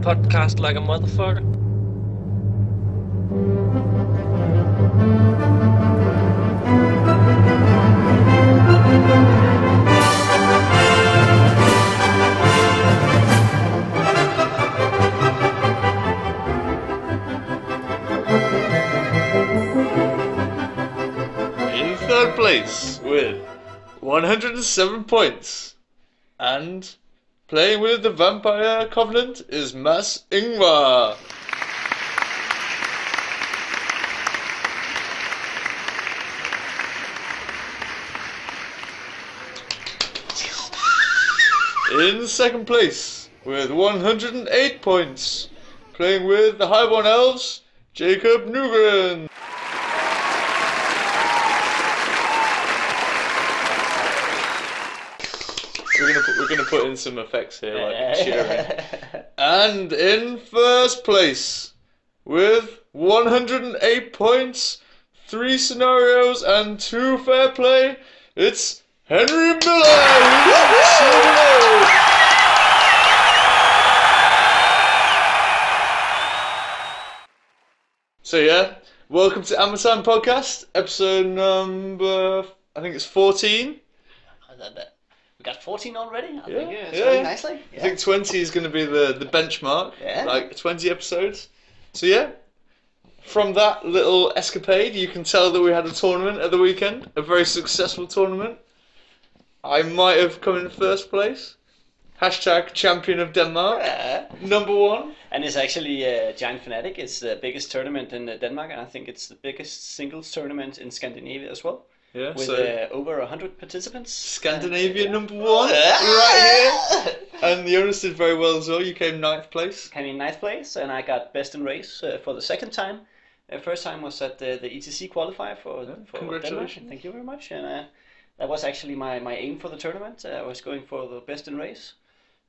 podcast like a motherfucker. In third place with 107 points. And playing with the Vampire Covenant is Mass Ingvar. In second place with 108 points, playing with the Highborn Elves, Jacob Nugren. We're gonna put, we're gonna put in some effects here, like cheering. And in first place, with 108 points, three scenarios, and two fair play, it's Henry Miller. So yeah, welcome to Amazon Podcast, episode number I think it's 14. Got 14 already. I Yeah, think yeah, it's yeah, going yeah. nicely. I think 20 is going to be the, the benchmark, Yeah. like 20 episodes. So yeah, from that little escapade, you can tell that we had a tournament at the weekend, a very successful tournament. I might have come in first place. Hashtag champion of Denmark, Yeah. number one. And it's actually uh, Giant Fanatic. It's the biggest tournament in uh, Denmark, and I think it's the biggest singles tournament in Scandinavia as well, Yeah, with so uh, over 100 participants. Scandinavia number one, right here. And the Jonas did very well as well. You came ninth place. Came in ninth place, and I got best in race uh, for the second time. The first time was at the, the ETC qualifier for, Yeah, for congratulations. Denmark. Thank you very much. And uh, that was actually my, my aim for the tournament. Uh, I was going for the best in race.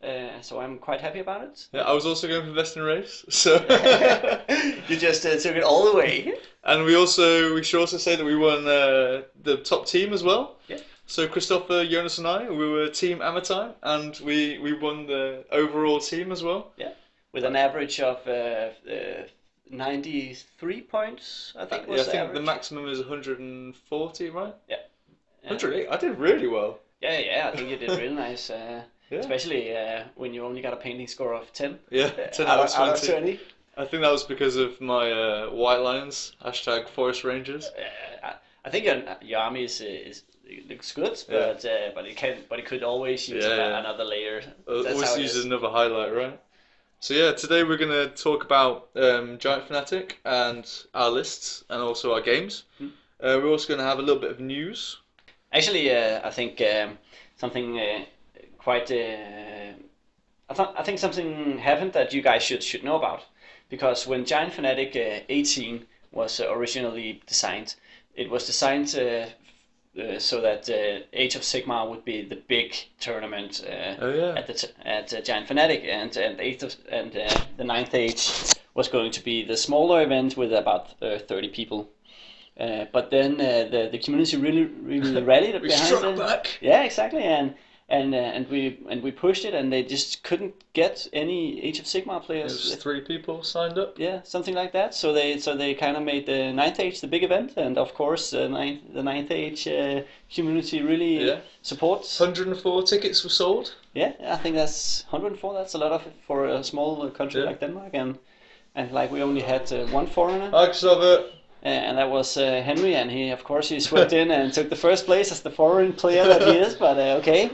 Uh, so I'm quite happy about it. Yeah, I was also going for best in race. So you just uh, took it all the way. And we also we should also say that we won uh, the top team as well. Yeah. So Christopher, Jonas, and I we were team Amatime, and we we won the overall team as well. Yeah, with an average of uh, uh, 93 points, I think yeah, I think average. the maximum is 140, right? Yeah. 108. I did really well. Yeah, yeah, I think you did really nice, uh, Yeah. especially uh, when you only got a painting score of 10. Yeah, uh, 10 out, of, out of 20. 20. I think that was because of my uh, white lions hashtag Forest Rangers. Uh, I, I think your, your army is, is looks good, Yeah. but uh, but it can but it could always use Yeah, another layer. Uh, That's always how it use is. another highlight, right? So yeah, today we're gonna talk about um, Giant Fanatic and our lists and also our games. Hmm. Uh, we're also gonna have a little bit of news. Actually, uh, I think um, something uh, quite. Uh, I, th- I think something happened that you guys should should know about, because when Giant Fanatic uh, 18 was uh, originally designed, it was designed uh, uh, so that uh, Age of Sigmar would be the big tournament uh, Oh yeah. at the t- at uh, Giant Fanatic, and and eighth of, and uh, the ninth age was going to be the smaller event with about uh, 30 people. Uh, but then uh, the the community really really rallied We behind it. back. Yeah, exactly, and and uh, and we and we pushed it, and they just couldn't get any Age of Sigmar It players. was three people signed up. Yeah, something like that. So they so they kind of made the ninth age the big event, and of course the ninth the ninth age uh, community really Yeah. supports. 104 tickets were sold. Yeah, I think that's 104. That's a lot of for a small uh, country Yeah. like Denmark, and and like we only had uh, one foreigner, uh, and that was uh, Henry, and he of course he swept in and took the first place as the foreign player that he is. But uh, okay,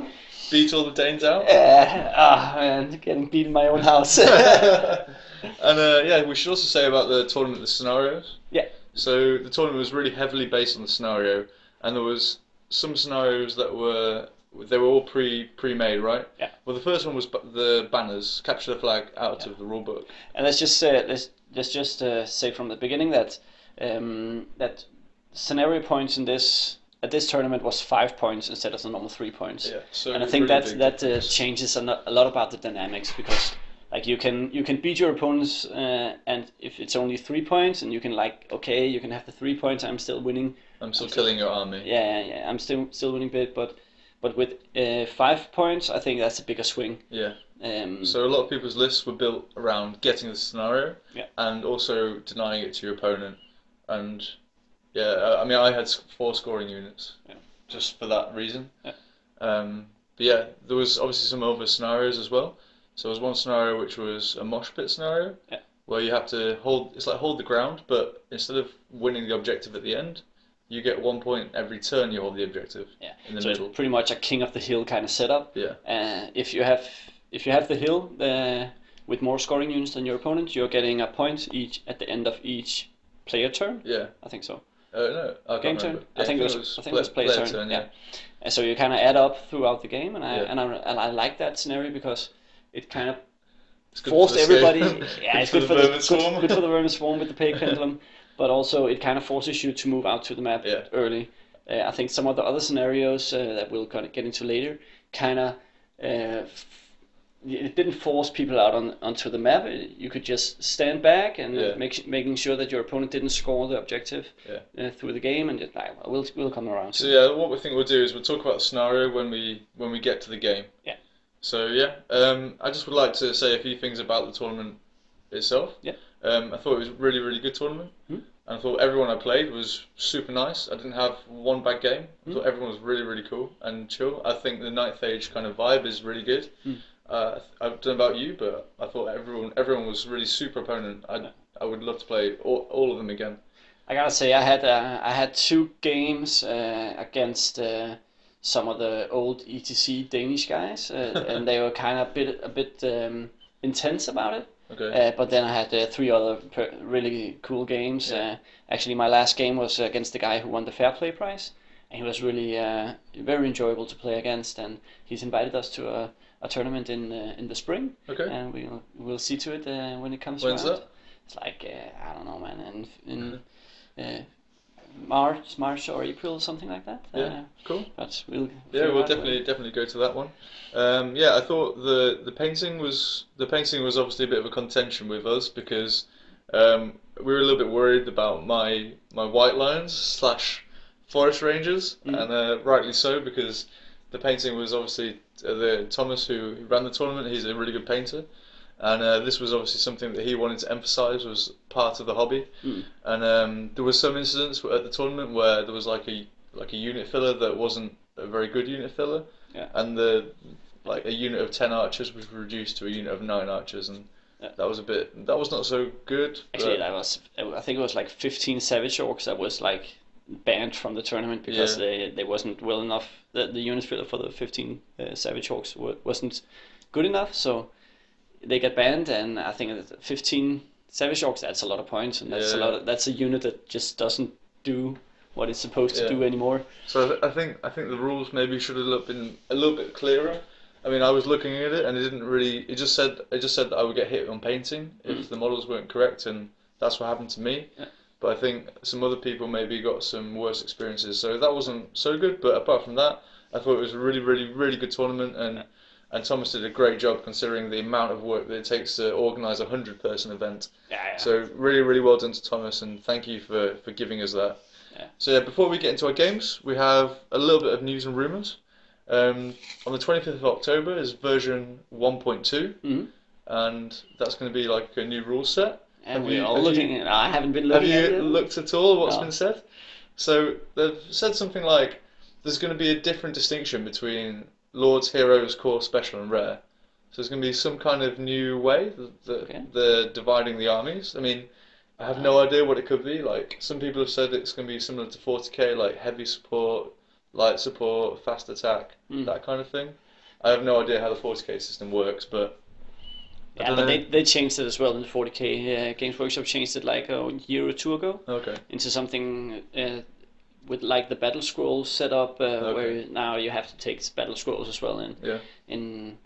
Beat all the Danes out. uh, ah, and getting beat in my own house. and uh, yeah, we should also say about the tournament, the scenarios. Yeah. So the tournament was really heavily based on the scenario, and there was some scenarios that were they were all pre pre made, right? Yeah. Well, the first one was the banners, capture the flag out Yeah. of the rule book. And let's just uh, let's let's just uh, say from the beginning that um, that scenario points in this at this tournament was five points instead of the normal three points. Yeah. So and I think really that that uh, changes a, lot about the dynamics because like you can you can beat your opponents uh, and if it's only three points and you can like okay you can have the three points I'm still winning I'm still I'm killing your army. yeah yeah, yeah I'm still still winning bit but but with uh, five points I think that's a bigger swing Yeah. Um, So a lot of people's lists were built around getting the scenario Yeah. and also denying it to your opponent. And yeah, I- mean, I had four scoring units Yeah. just for that reason. Yeah. Um, but yeah, there was obviously some other scenarios as well. So there was one scenario which was a mosh pit scenario Yeah. where you have to hold. It's like hold the ground, but instead of winning the objective at the end, you get one point every turn you hold the objective. yeah. in the so middle. it's pretty much a king of the hill kind of setup. Yeah. Uh, if you have if you have the hill uh, with more scoring units than your opponent, you're getting a point each at the end of each player turn. Yeah. I think so. Uh, no, I Game turn. I Yeah, think it was. I think it was play- play turn. yeah. And so you kind of add up throughout the game, and I Yeah. and I and I like that scenario because it kind of forced for everybody. yeah, it's good for the good, swarm. good for the vermin swarm with the plague pendulum, but also it kind of forces you to move out to the map Yeah. early. Uh, I think some of the other scenarios uh, that we'll kind of get into later kind of. It didn't force people out on onto the map. You could just stand back and Yeah. make making sure that your opponent didn't score the objective Yeah. uh, through the game, and just like well, we'll we'll come around. So yeah, what we think we'll do is we'll talk about the scenario when we when we get to the game. Yeah. So yeah, um, I just would like to say a few things about the tournament itself. Yeah. Um, I thought it was a really really good tournament. Hmm. And I thought everyone I played was super nice. I didn't have one bad game. I Hmm. thought everyone was really really cool and chill. I think the ninth age kind of vibe is really good. Hmm. Uh, I don't know about you, but I thought everyone everyone was really super opponent. I I would love to play all, all of them again. I gotta say, I had uh, I had two games uh, against uh, some of the old ETC Danish guys, uh, and they were kind of a bit a bit um, intense about it. Okay. Uh, but then I had uh, three other per- really cool games. Yeah. Uh, actually, my last game was against the guy who won the Fair Play Prize, and he was really uh, very enjoyable to play against. And he's invited us to a, a tournament in uh, in the spring, okay. and we'll we'll see to it uh, when it comes When's around. that? It's like uh, I don't know, man, in in uh, March, March or April, something like that. Yeah. Uh, Cool. but we'll. Yeah, we'll definitely definitely go to that one. Um, yeah, I thought the the painting was the painting was obviously a bit of a contention with us because um, we were a little bit worried about my my white lions slash forest rangers, Mm. and uh, rightly so because the painting was obviously the Thomas who ran the tournament. He's a really good painter, and uh, this was obviously something that he wanted to emphasise was part of the hobby. Mm. And um, there was some incidents at the tournament where there was like a like a unit filler that wasn't a very good unit filler, Yeah. and the like a unit of ten archers was reduced to a unit of nine archers, and Yeah. that was a bit that was not so good. Actually, but- that was I think it was like 15 Savage Orcs that was like banned from the tournament because Yeah. they they wasn't well enough. The the unit filler for the 15 uh, Savage Orcs wa- wasn't good enough, so they got banned. And I think 15 Savage Orcs that's a lot of points, and that's a lot. Of, that's a unit that just doesn't do what it's supposed to do anymore. So I th- I think I think the rules maybe should have been a little bit clearer. I mean, I was looking at it and it didn't really. It just said it just said that I would get hit on painting if the models weren't correct, and that's what happened to me. Mm. Yeah. But I think some other people maybe got some worse experiences, so that wasn't so good. But apart from that, I thought it was a really, really, really good tournament, and and Thomas did a great job considering the amount of work that it takes to organise a hundred person event. Yeah, yeah. So really, really well done to Thomas, and thank you for, for giving us that. Yeah. So yeah, before we get into our games, we have a little bit of news and rumours. Um, on the 25th of October is version 1.2, Mhm. and that's going to be like a new rule set. And have we're you- all looking. you- I haven't been Have looking at you it. looked at all what's No. been said? So they've said something like there's going to be a different distinction between Lords, Heroes, Core, Special, and Rare. So there's going to be some kind of new way that, that Okay. they're dividing the armies. I mean, I have no idea what it could be. Like some people have said it's going to be similar to 40k, like heavy support, light support, fast attack, Mm. that kind of thing. I have no idea how the 40k system works, but Yeah, but they, they changed it as well in the 40k. Uh, Games Workshop changed it like a year or two ago okay, into something uh, with like the battle scrolls set up, uh, Okay. where now you have to take battle scrolls as well in yeah, in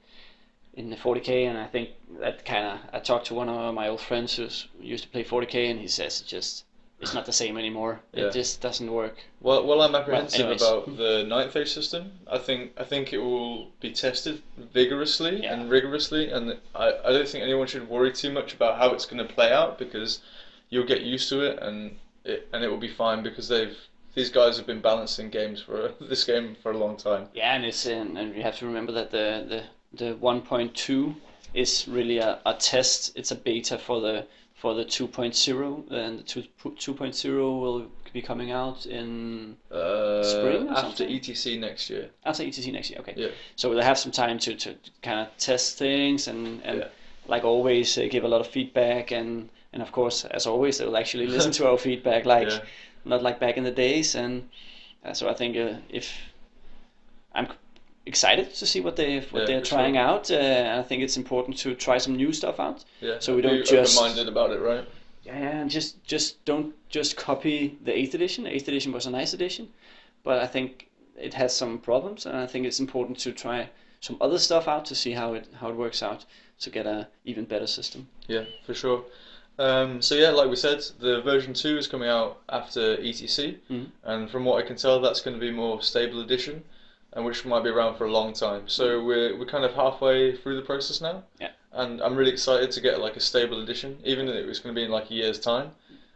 in the 40k. And I think that kind of I talked to one of my old friends who used to play 40k, and he says it just it's not the same anymore. Yeah. It just doesn't work. Well, well, I'm apprehensive anyways. about the ninth phase system. I think I think it will be tested vigorously Yeah. and rigorously, and I, I don't think anyone should worry too much about how it's going to play out because you'll get used to it and it and it will be fine because they've these guys have been balancing games for this game for a long time. Yeah, and it's and, and you have to remember that the the the 1.2 is really a, a test. It's a beta for the for the 2.0, and the 2, 2.0 will be coming out in Uh, Spring after something? ETC next year. after ETC next year. Okay. Yeah. So we'll have some time to, to kind of test things and, and Yeah. like always uh, give a lot of feedback and and of course as always they'll actually listen to our feedback like Yeah. not like back in the days and uh, so I think uh, if I'm excited to see what they what Yeah, they're for sure. trying out. Uh, I think it's important to try some new stuff out. Yeah. So we don't just- open-minded about it, right? Yeah, and just just don't just copy the eighth edition. Eighth edition was a nice edition, but I think it has some problems, and I think it's important to try some other stuff out to see how it how it works out to get a even better system. Yeah, for sure. Um, so yeah, like we said, the version two is coming out after ETC, Mhm. and from what I can tell, that's going to be more stable edition, and which might be around for a long time. So we're we're kind of halfway through the process now. Yeah. And I'm really excited to get like a stable edition, even if it was going to be in like a year's time.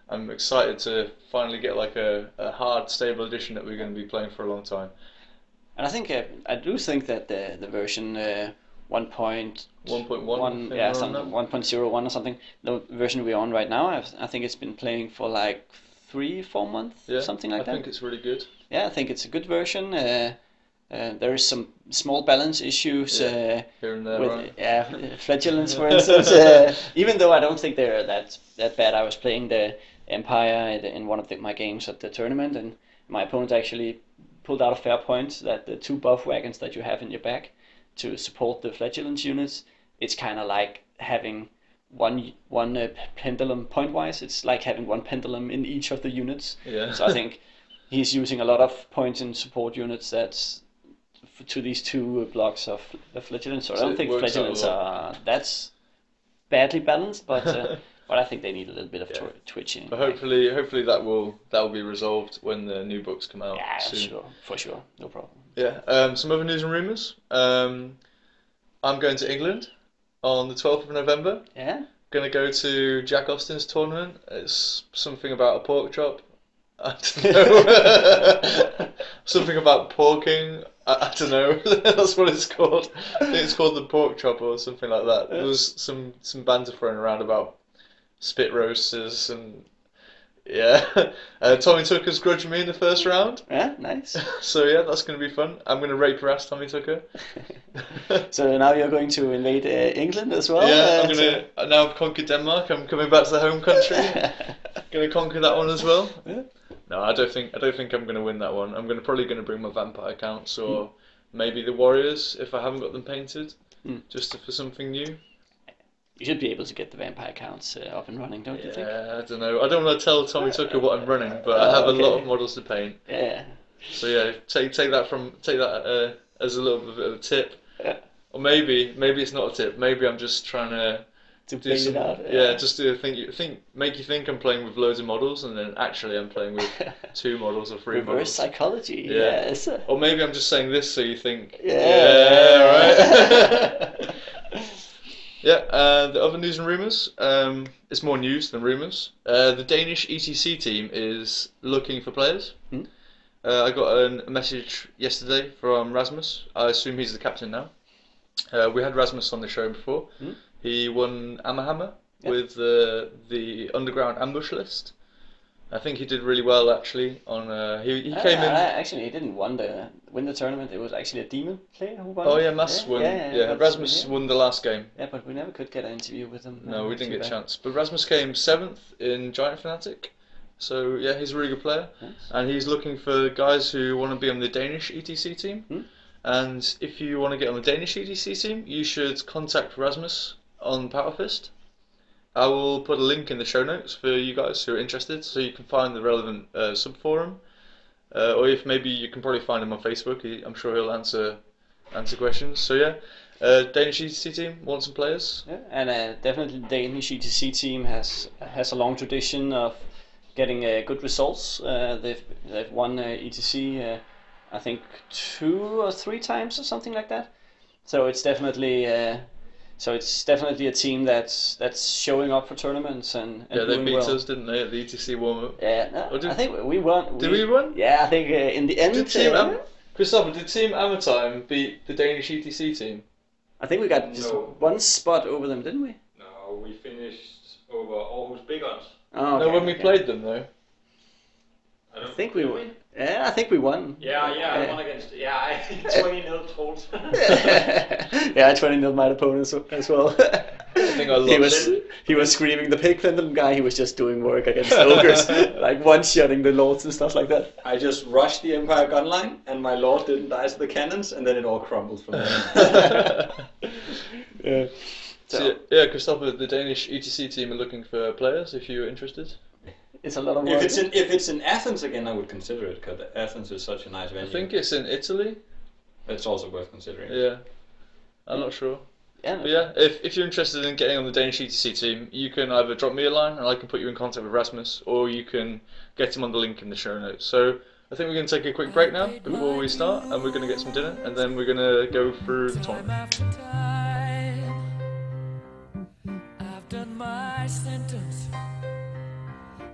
I'm excited to finally get like a, a hard stable edition that we're going to be playing for a long time. And I think uh, I do think that the the version uh, one point 1.1, I one yeah something one point zero one or something the version we're on right now I've, I think it's been playing for like three four months Yeah, something like I that I think it's really good. yeah I think it's a good version uh, uh, there is some small balance issues uh, Here and there, with yeah flagellants for instance. Uh, even though I don't think they're that that bad I was playing the Empire in- one of the, my games at the tournament and my opponent actually pulled out a fair point that the two buff wagons that you have in your back to support the flagellants units it's kind of like having one one uh, pendulum point wise it's like having one pendulum in each of the units. Yeah. so I think he's using a lot of points in support units that's to these two blocks of flagellants. So I don't think works out a flagellants lot. are that's badly balanced, but uh, but I think they need a little bit of Yeah. twi- twitching. But hopefully, hopefully that will that will be resolved when the new books come out yeah, soon. sure, for sure, no problem. Yeah. Um, some other news and rumours. Um, I'm going to England on the 12th of November. Yeah, Going to go to Jack Austin's tournament. It's something about a pork chop. I don't know. something about porking. I, I don't know. That's what it's called. I think it's called the pork chop or something like that. There was some some banter thrown around about spit roasters and yeah. Uh, Tommy Tucker's grudging me in the first round. yeah, nice. So yeah, that's going to be fun. I'm going to rape harass Tommy Tucker. so now you're going to invade uh, England as well. yeah, uh, I'm going to now I've conquered Denmark. I'm coming back to the home country. going to conquer that one as well. Yeah. No, I don't think I don't think I'm going to win that one. I'm going to probably going to bring my vampire counts or maybe the warriors if I haven't got them painted, Hmm. just for something new. You should be able to get the vampire counts uh, up and running, don't you think? Yeah, I don't know. I don't want to tell Tommy Tucker what I'm running, but I have a lot of models to paint. Yeah. So yeah, take take that from take that uh, as a little bit of a tip. Yeah. Or maybe maybe it's not a tip. Maybe I'm just trying to To do some, it out. yeah, just to think you think make you think I'm playing with loads of models, and then actually I'm playing with two models or three Reverse models. psychology. Yeah. Yes. Or maybe I'm just saying this so you think Yeah. right. yeah. Uh, the other news and rumours. Um, it's more news than rumours. Uh, the Danish ETC team is looking for players. Hmm. Uh, I got an, a message yesterday from Rasmus. I assume he's the captain now. Uh, we had Rasmus on the show before. Hmm. He won Amahammer Yeah. with the the underground ambush list. I think he did really well actually. On uh, he he Ah, came in. Actually, he didn't win the win the tournament. It was actually a demon player who won. Oh yeah, Mas won. Yeah, Yeah, but- Rasmus yeah. won the last game. Yeah, but we never could get an interview with him. No, Uh, we didn't get a chance. But Rasmus came seventh in Giant Fanatic. So yeah, he's a really good player, and he's looking for guys who want to be on the Danish ETC team. Hmm. And if you want to get on the Danish ETC team, you should contact Rasmus on Powerfist. I will put a link in the show notes for you guys who are interested, so you can find the relevant uh, subforum. Uh, or if maybe you can probably find him on Facebook. He, I'm sure he'll answer answer questions. So yeah, uh, Danish ETC team want some players. Yeah, and uh, definitely the Danish ETC team has has a long tradition of getting uh, good results. Uh, they've they've won uh, ETC, uh, I think two or three times or something like that. So it's definitely uh, so it's definitely a team that's that's showing up for tournaments and, and Yeah, they doing beat well. us, didn't they, at the ETC warm up? Yeah, no, did- I think we won. Did we win? Yeah, I think uh, in the end. Did Team uh, Am- Christopher, did Team Amatime beat the Danish ETC team? I think we got just No. one spot over them, didn't we? No, we finished over Aarhus Bigons. Oh, no, okay, when we okay. played them though. I, I don't, think we did won. Yeah, I think we won. Yeah, yeah, I Yeah. won against. Yeah, I 20 nil told. yeah, 20 nil my opponent as- as well. I think I he lost. was he was screaming the pig Clinton guy. He was just doing work against ogres, like one shotting the lords and stuff like that. I just rushed the Empire gun line, and my lord didn't die to the cannons, and then it all crumbled from there. Yeah. So, yeah, Christopher, the Danish ETC team are looking for players if you're interested. It's a lot of work. if it's in if it's in Athens again, I would consider it because Athens is such a nice venue. I think it's in Italy. it's also worth considering. Yeah. I'm not sure. yeah, But yeah, if, if you're interested in getting on the Danish ETC team, you can either drop me a line and I can put you in contact with Rasmus, or you can get him on the link in the show notes. So I think we're going to take a quick break now before we start, and we're going to get some dinner, and then we're going to go through the tournament.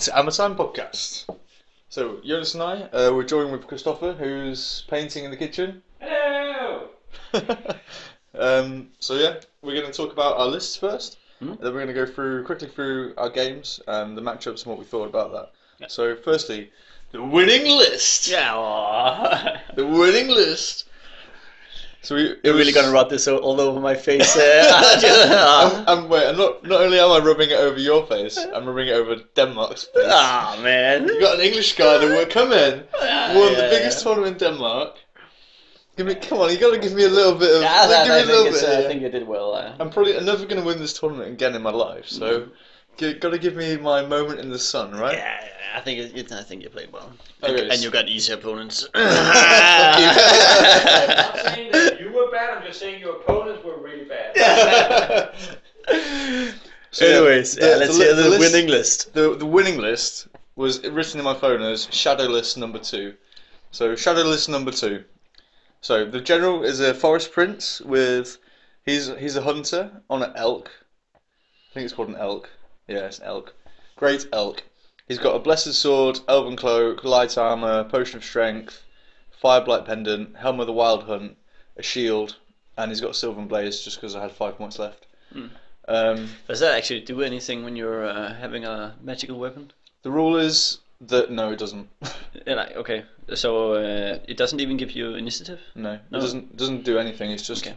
to Amatime Podcast. So Jonas and I, uh, we're joined with Christopher, who's painting in the kitchen. Hello. um, so yeah, we're going to talk about our lists first. Hmm? and Then we're going to go through quickly through our games and the matchups and what we thought about that. Yeah. So firstly, the winning list. Yeah. The winning list. So we, You're really gonna rub this all- all over my face. I'm, I'm, wait, I'm not, not only am I rubbing it over your face, I'm rubbing it over Denmark's face. Ah man. You got an English guy that will come in, Ah, won yeah, the biggest yeah. tournament in Denmark. Give me, come on, you got to give me a little bit of. Yeah, I, give I me a little think, bit. uh, I think you did well. Uh, I'm probably I'm never going to win this tournament again in my life, so Mm. you got to give me my moment in the sun, right? yeah, yeah, I think it, it, I think you played well. Okay, and so- you got easy opponents. bad. I'm just saying your opponents were really bad. So, yeah, Anyways, the- yeah, let's the hear the, the list- winning list. The the winning list was written in my phone as Shadow List number two. So Shadow List number two. So the general is a forest prince with he's he's a hunter on an elk. I think it's called an elk. Yeah, it's an elk. Great elk. He's got a blessed sword, elven cloak, light armor, potion of strength, fireblight pendant, helm of the wild hunt, a shield, and he's got Sylvan Blades just because I had five points left. Hmm. Um, Does that actually do anything when you're uh, having a magical weapon? the rule is that no, it doesn't. Yeah, like, okay, so uh, it doesn't even give you initiative. No, No. it doesn't doesn't do anything. It's just Okay.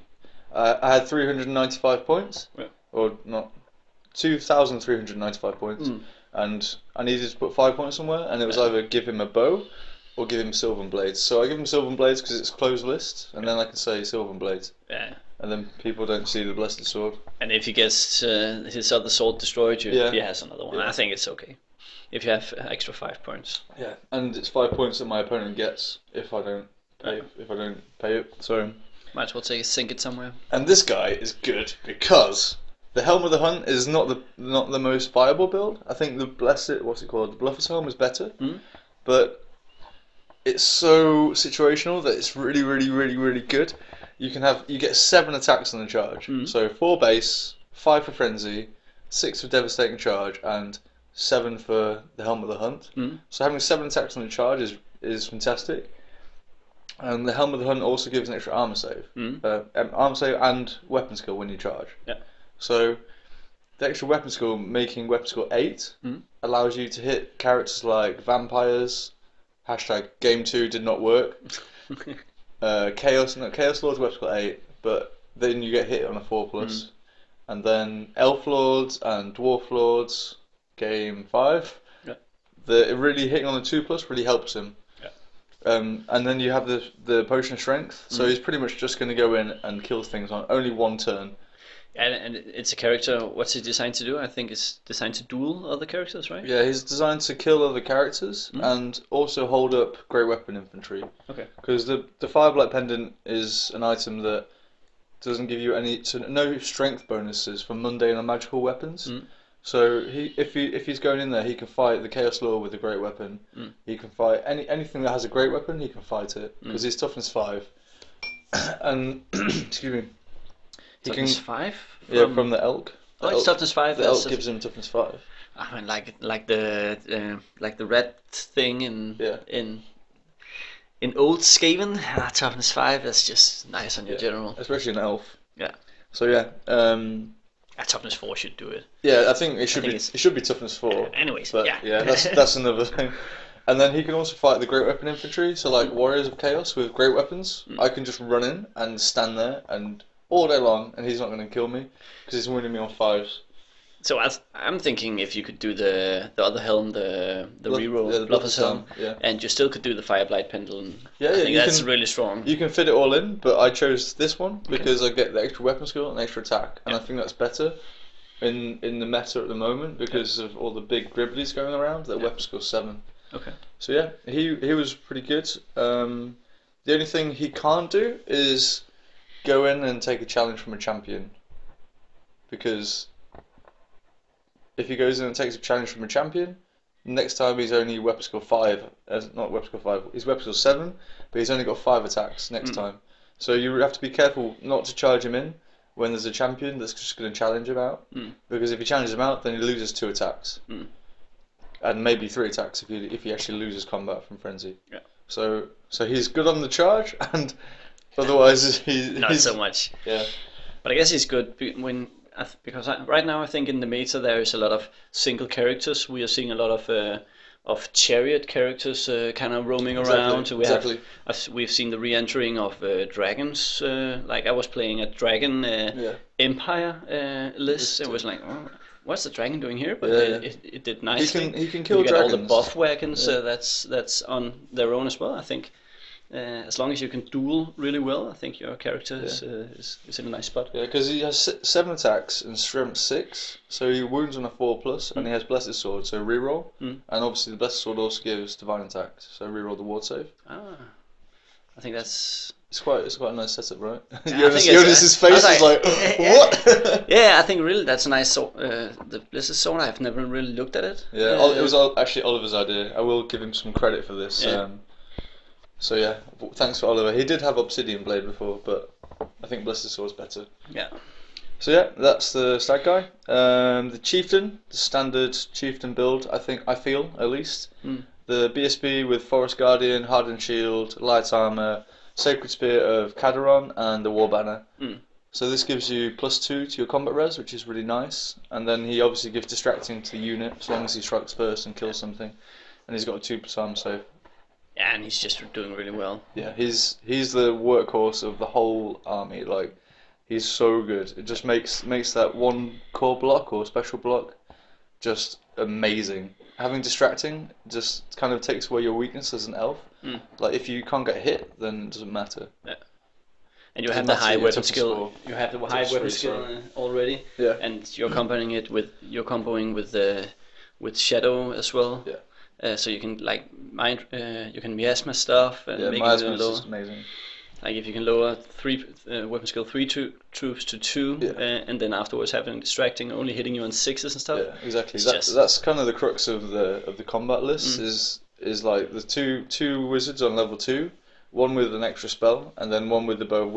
uh, I had 395 points, Yeah. or not, 2,395 points, Mm. and I needed to put five points somewhere, and it was Yeah. either give him a bow or give him Sylvan Blades. So I give him Sylvan Blades because it's closed list, and then I can say Sylvan Blades, Yeah. and then people don't see the Blessed Sword. And if he gets uh, his other sword destroyed, you, Yeah. he has another one. Yeah. I think it's okay. If you have extra five points. Yeah, and it's five points that my opponent gets if I don't pay if I don't pay it. So. Might as well take sink it somewhere. And this guy is good because the Helm of the Hunt is not the not the most viable build. I think the Blessed, what's it called, the Bluffer's Helm is better, Mm. but it's so situational that it's really, really, really, really good. You can have you get seven attacks on the charge, Mm. so four base, five for frenzy, six for devastating charge, and seven for the Helm of the Hunt. Mm. So having seven attacks on the charge is is fantastic. And the Helm of the Hunt also gives an extra armor save Mm. uh, um, arm save and weapon skill when you charge. Yeah. So the extra weapon skill, making weapon skill eight, Mhm. allows you to hit characters like vampires. Hashtag game two did not work. Uh, chaos, no, chaos lords weapon skill eight, but then you get hit on a four plus, and then elf lords and dwarf lords, game five. Yeah. The really hitting on the two plus really helps him. Yeah. Um, and then you have the the potion of strength, so Mhm. he's pretty much just going to go in and kill things on only one turn. And, and it's a character. What's he designed to do? I think it's designed to duel other characters, right? Yeah, he's designed to kill other characters Mm. and also hold up great weapon infantry. Okay. Because the the Fireblight Pendant is an item that doesn't give you any so no strength bonuses for mundane or magical weapons. Mm. So he if he if he's going in there, he can fight the Chaos Lord with a great weapon. Mm. He can fight any anything that has a great weapon. He can fight it Mm. because he's toughness five. and excuse me, he Toughness can five. yeah from the elk. oh, The it's elk- toughness five. The elk a- gives him toughness five. I mean, like like the uh, like the red thing in Yeah. in in old Skaven. Ah, toughness five. That's just nice on your Yeah. general. especially an elf. Yeah. So yeah, um, Ah, toughness four should do it. yeah, I think it should think be it should be toughness four. Anyways, But yeah. yeah, that's that's another thing. And then he can also fight the great weapon infantry. So like warriors of chaos with great weapons, Mm. I can just run in and stand there and all day long, and he's not going to kill me because he's winning me on fives. So I, I'm thinking if you could do the the other helm, the the Blood- reroll, yeah, the Bluffer's helm, Yeah, and you still could do the Fireblight Pendulum. yeah, I yeah. think that's can really strong. you can fit it all in, but I chose this one because I get the extra weapon skill and extra attack, and I think that's better. In, in the meta at the moment because of all the big gribblies going around, that Yeah. weapon skill seven. Okay. So yeah, he he was pretty good. Um, the only thing he can't do is go in and take a challenge from a champion, because if he goes in and takes a challenge from a champion, next time he's only weapon score five, as not weapon score five, he's weapon score seven, but he's only got five attacks next Mm. time. So you have to be careful not to charge him in when there's a champion that's just going to challenge him out, Mm. because if he challenges him out, then he loses two attacks Mm. and maybe three attacks if he if he actually loses combat from frenzy. Yeah. So so he's good on the charge, and otherwise he Not he's, so much. Yeah. But I guess it's good when because I, right now I think in the meta there is a lot of single characters. We are seeing a lot of uh, of chariot characters uh, kind of roaming around. Exactly, We exactly. have we've seen the re-entering of uh, dragons. Uh, like I was playing a dragon uh, Yeah. empire uh, list. It was like, oh, what's the dragon doing here? But Yeah, it, yeah. It, it did He nicely. can he can kill you get all the buff wagons. Uh, that's that's on their own as well. I think. Uh, as long as you can duel really well, I think your character is, uh, is, is in a nice spot. Yeah, because he has si- seven attacks and strength six, so he wounds on a four plus, and he has blessed sword, so reroll, Mm. and obviously the blessed sword also gives divine attack, so reroll the ward save. Ah, I think that's It's quite it's quite a nice setup, right? Yeah, I Jonas, think Jonas's face was is like, like, what? yeah. I think really that's a nice sword. Uh, the Blizzard sword. I've never really looked at it. Yeah, Uh, it was actually Oliver's idea. I will give him some credit for this. Yeah. Um, so yeah, thanks for Oliver. He did have Obsidian Blade before, but I think Sword's better. Yeah. So yeah, that's the stag guy. Um, the chieftain, the standard chieftain build. I think I feel at least Mm. the BSB with Forest Guardian, Hardened Shield, Light Armor, Sacred Spear of Cadaron, and the War Banner. Mm. So this gives you plus two to your combat res, which is really nice. And then he obviously gives distracting to the unit as long as he strikes first and kills something. And he's got a two plus armor save. And he's just doing really well. Yeah, he's he's the workhorse of the whole army. Like, he's so good. It just makes makes that one core block or special block just amazing. Having distracting just kind of takes away your weakness as an elf. Mm. Like, if you can't get hit, then it doesn't matter. Yeah. And you have the high weapon skill. You have the high weapon three, skill sorry. uh, already, Yeah. and you're comboing it with you're comboing with the with shadow as well. Yeah. Uh, so you can like mind, uh, you can miasma stuff and Yeah, make it is low. just amazing. Like if you can lower three uh, weapon skill three to, troops to two, Yeah. uh, and then afterwards having distracting, only hitting you on sixes and stuff. Yeah, exactly. That, just- That's kind of the crux of the of the combat list Mm. is is like the two two wizards on level two, one with an extra spell, and then one with the bow of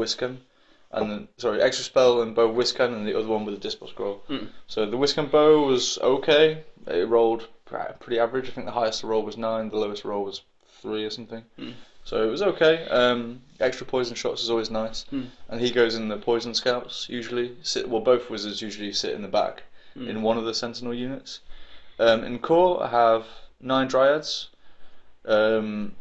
and then sorry, extra spell and bow of Wiscan, and the other one with the Dispel Scroll. Mm. So the Wiscan bow was okay. It rolled pretty average. I think the highest roll was nine, the lowest roll was three or something. Mm. So it was okay. Um, extra poison shots is always nice, Mm. and he goes in the poison scouts usually. Sit well, both wizards usually sit in the back Mm. in one of the sentinel units. Um, in core, I have nine dryads. Um,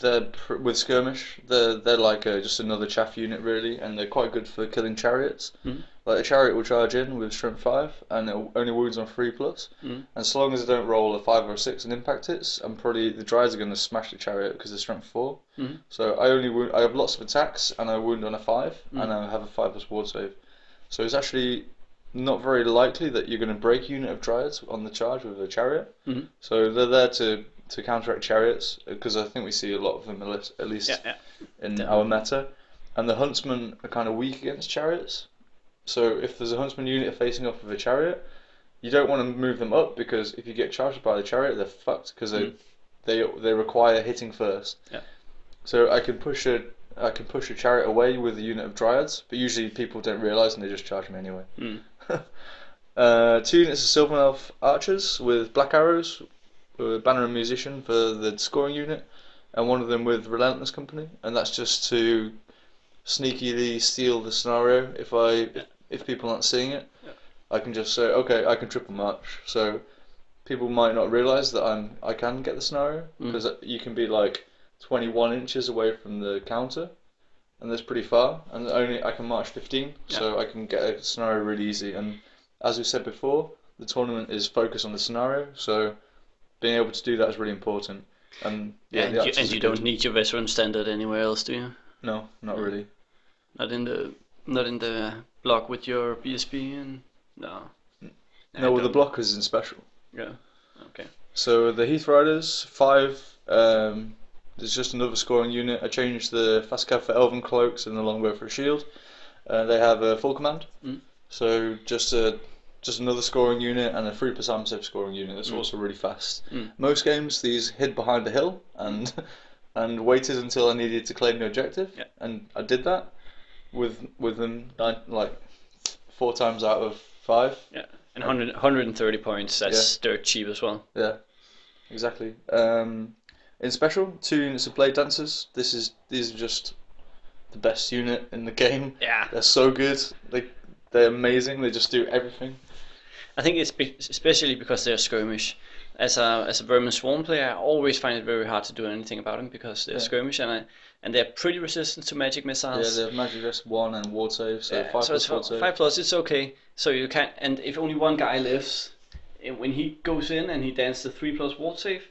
they're pr- with skirmish. They're they're like a, just another chaff unit really, and they're quite good for killing chariots. Mhm. Like a chariot will charge in with strength five, and it only wounds on three plus. Mhm. And so long as they don't roll a five or a six and impact hits, I'm probably the dryads are going to smash the chariot because they're strength 4 Mhm. So I only wound, I have lots of attacks, and I wound on a five, and I have a five plus ward save. So it's actually not very likely that you're going to break a unit of Dryads on the charge with a chariot. Mhm. So they're there to, to counteract chariots because I think we see a lot of them at least, Yeah, yeah. in our meta. And the huntsmen are kind of weak against chariots. So if there's a huntsman unit facing off with a chariot, you don't want to move them up because if you get charged by the chariot, they're fucked because they, they they require hitting first. Yeah. So I can push a I can push a chariot away with a unit of dryads, but usually people don't realise and they just charge me anyway. Mm. uh, two units of Sylvan Elf archers with black arrows, with banner and musician for the scoring unit, and one of them with relentless company, and that's just to sneakily steal the scenario if I if, if people aren't seeing it. I can just say okay, I can triple march. So people might not realise that I'm I can get the scenario Mm. because you can be like 21 inches away from the counter, and that's pretty far. And only I can march 15, so I can get a scenario really easy. And as we said before, the tournament is focused on the scenario, so being able to do that is really important. And yeah, and you, and you don't need your veteran standard anywhere else, do you? No, not really. Not in the not in the block with your BSB and no. No, well, the blockers in special. Yeah. Okay. So the Heath Riders five. Um, there's just another scoring unit. I changed the fast cab for Elven cloaks and the longbow for a shield. Uh, they have a full command. Mm. So just a just another scoring unit and a three per Samsev scoring unit that's Mm. also really fast. Mm. Most games these hid behind a hill and and waited until I needed to claim the objective, Yeah. and I did that with with them nine, like four times out of five. Yeah. And 100, 130 points. That's dirt cheap as well. Yeah, exactly. Um, in special, two units of blade dancers. This is these are just the best unit in the game. Yeah. They're so good. They they're amazing. They just do everything. I think it's be- especially because they're skirmish. As a as a Vermin Swarm player, I always find it very hard to do anything about them because they're Yeah. skirmish and I, and they're pretty resistant to magic missiles. Yeah, they have magic rest one and ward save, so Yeah, five so plus it's ward save. five plus. It's okay. So you can and if only one guy lives, eh, when he goes in and he dances the three plus ward save,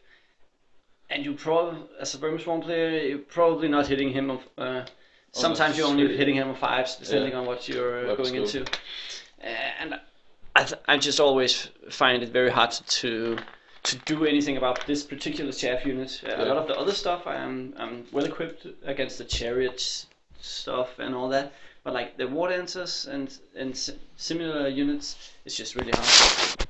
and you probably as a Vermin Swarm player, you're probably not hitting him. Of, uh, sometimes you're only hitting him on fives, depending Yeah. on what you're uh, Web going skill. into. Uh, and I, th- I just always find it very hard to to do anything about this particular chaff unit. Uh, A lot of the other stuff, I'm I'm well equipped against the chariots stuff and all that. But like the war dancers and and si- similar units, it's just really hard.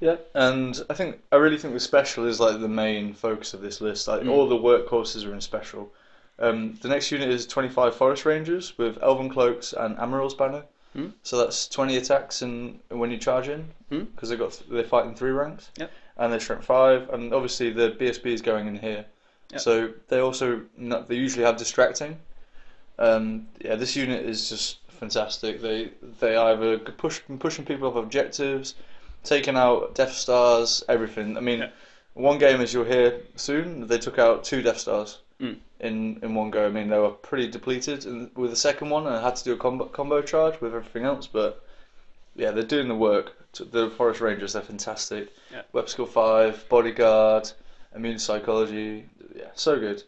Yeah, and I think I really think the special is like the main focus of this list. Like Mm. all the workhorses are in special. Um, the next unit is 25 Forest Rangers with Elven Cloaks and Amaryl's Banner. Mm. So that's 20 attacks and when you charge in Mm. because they got they fight in three ranks. Yep. And they're strength five, and obviously the BSB is going in here. Yep. So they also not, they usually have distracting. Um, yeah, this unit is just fantastic. They they either push pushing people off objectives, taking out Death Stars, everything. I mean, Yeah. one game as you'll hear soon, they took out two Death Stars Mm. In in one go. I mean, they were pretty depleted and with the second one, and I had to do a combo combo charge with everything else. But yeah, they're doing the work. The Forest Rangers, they're fantastic. Yeah. Web Skill Five, Bodyguard, Immune Psychology, yeah, so good.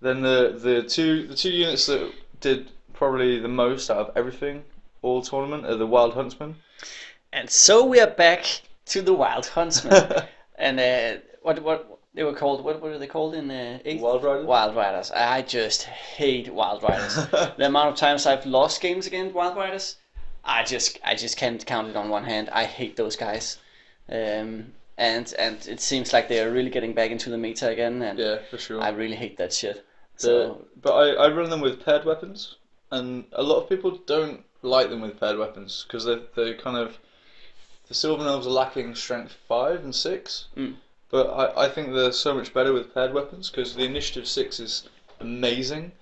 Then the the two the two units that did probably the most out of everything all tournament are the Wild Huntsmen. And so we are back to the Wild Huntsman. and uh, what what they were called? What what are they called in uh, eighth? Wild Riders. Wild Riders. I just hate Wild Riders. the amount of times I've lost games against Wild Riders, I just I just can't count it on one hand. I hate those guys. Um, and and it seems like they are really getting back into the meta again, and Yeah, for sure. I really hate that shit. The- So but I, I run them with paired weapons, and a lot of people don't like them with paired weapons because they they kind of the Sylvan Elves are lacking strength five and six. Mm. But I, I think they're so much better with paired weapons because the initiative six is amazing.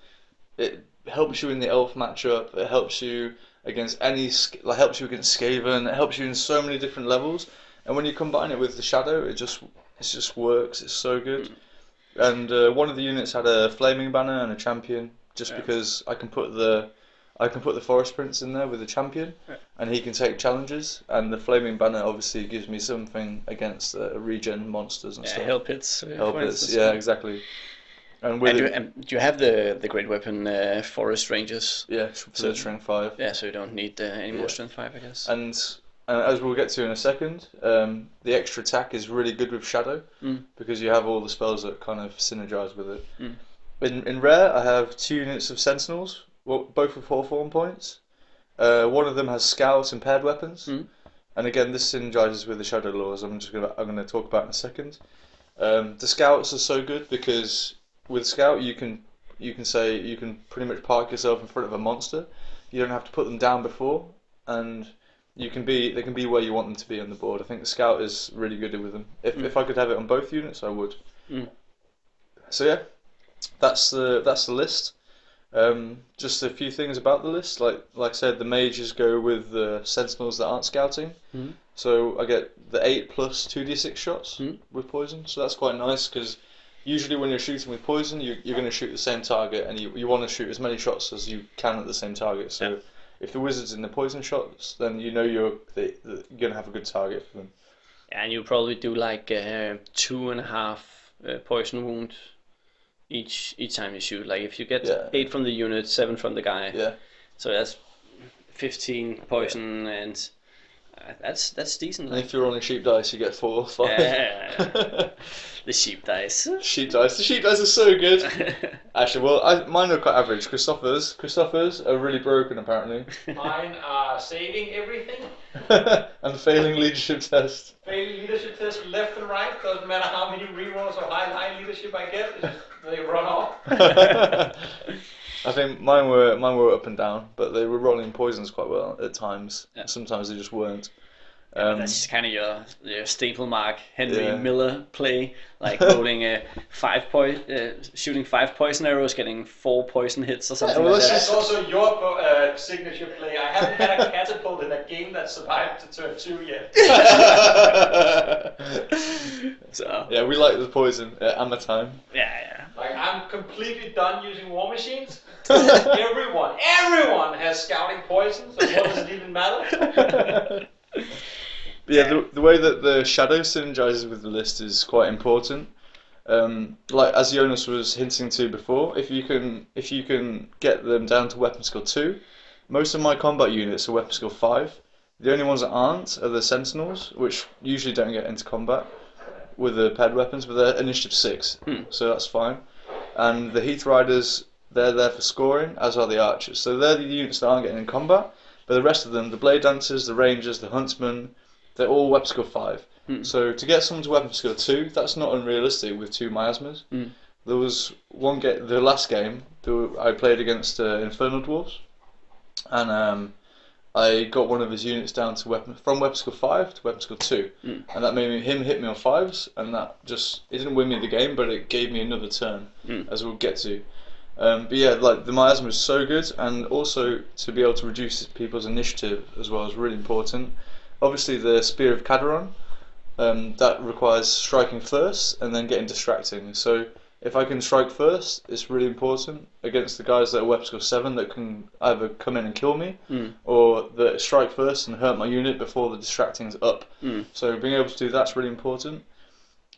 It helps you in the elf matchup. It helps you against any like helps you against Skaven. It helps you in so many different levels. And when you combine it with the shadow, it just it just works. It's so good. And uh, one of the units had a flaming banner and a champion, just Yeah. because I can put the I can put the forest prince in there with the champion, Yeah. and he can take challenges. And the flaming banner obviously gives me something against uh, regen monsters and yeah, stuff. hell pits. Help for yeah, exactly. And with And you, it, and you have the the great weapon uh, Forest Rangers. yeah, for the strength five. Yeah, so you don't need uh, any more Yeah. strength five, I guess. And and as we'll get to in a second, um, the extra attack is really good with Shadow Mm. because you have all the spells that kind of synergize with it. Mm. In in rare, I have two units of Sentinels, well, both with four form points. Uh, one of them has Scouts and paired weapons, Mm. and again this synergizes with the Shadow lores. I'm just gonna I'm gonna talk about in a second. Um, the Scouts are so good because with Scout you can you can say you can pretty much park yourself in front of a monster. You don't have to put them down before, and you can be they can be where you want them to be on the board. I think the Scout is really good with them. If Mm. if I could have it on both units, I would. Mm. So yeah, that's the that's the list. Um, just a few things about the list. Like like I said, the mages go with the sentinels that aren't scouting. Mhm. So I get the eight plus two d six shots Mhm. with poison. So that's quite nice because usually when you're shooting with poison, you, you're going to shoot the same target, and you, you want to shoot as many shots as you can at the same target. So Yeah. if the wizard's in the poison shots, then you know you're they, you're going to have a good target for them. And you probably do like uh, two and a half uh, poison wound each each time you shoot. Like if you get Yeah. eight from the unit, seven from the guy, Yeah. so that's fifteen poison, and uh, that's that's decent. And if you're on a sheep dice, you get four or five. Yeah. the sheep dice. sheep dice. The sheep dice are so good. Actually, well, I, mine are quite average. Christopher's, Christopher's are really broken apparently, Mine are saving everything. and failing leadership test. Failing leadership test left and right. Doesn't matter how many rerolls or high high leadership I get. They run off. I think mine were mine were up and down, but they were rolling poisons quite well at times. Yeah. Sometimes they just weren't. Um, That's kind of your your staple mark Henry Yeah. Miller play, like rolling a five point, uh, shooting five poison arrows, getting four poison hits or something well, like let's that. That's also your uh, signature play. I haven't had a catapult in a game that survived to turn two yet. So yeah, we like the poison at Hammer time. yeah, Like I'm completely done using war machines. everyone, everyone has scouting poison. So what does it even matter? Yeah, the, the way that the shadow synergizes with the list is quite important. Um, like as Jonas was hinting to before, if you can if you can get them down to weapon skill two, most of my combat units are weapon skill five. The only ones that aren't are the sentinels, which usually don't get into combat with the paired weapons, but they're initiative six, Hmm. so that's fine. And the Heath Riders, they're there for scoring, as are the archers. So they're the units that aren't getting in combat, but the rest of them, the Blade Dancers, the Rangers, the Huntsmen, they're all weapon skill five. Hmm. So to get someone to weapon skill two, that's not unrealistic with two miasmas. Hmm. There was one game, the last game, were- I played against uh, Infernal Dwarves, and um, I got one of his units down to weapon from weapon skill five to weapon skill two, Hmm. and that made me, him hit me on fives, and that just it didn't win me the game, but it gave me another turn, Hmm. as we'll get to. Um, but yeah, like the miasma is so good, and also to be able to reduce people's initiative as well is really important. Obviously, the Spear of Cadaron, um, that requires striking first and then getting distracting. So if I can strike first, it's really important against the guys that are weapon skill seven that can either come in and kill me, Mm. or that strike first and hurt my unit before the distracting's up. Mm. So being able to do that's really important.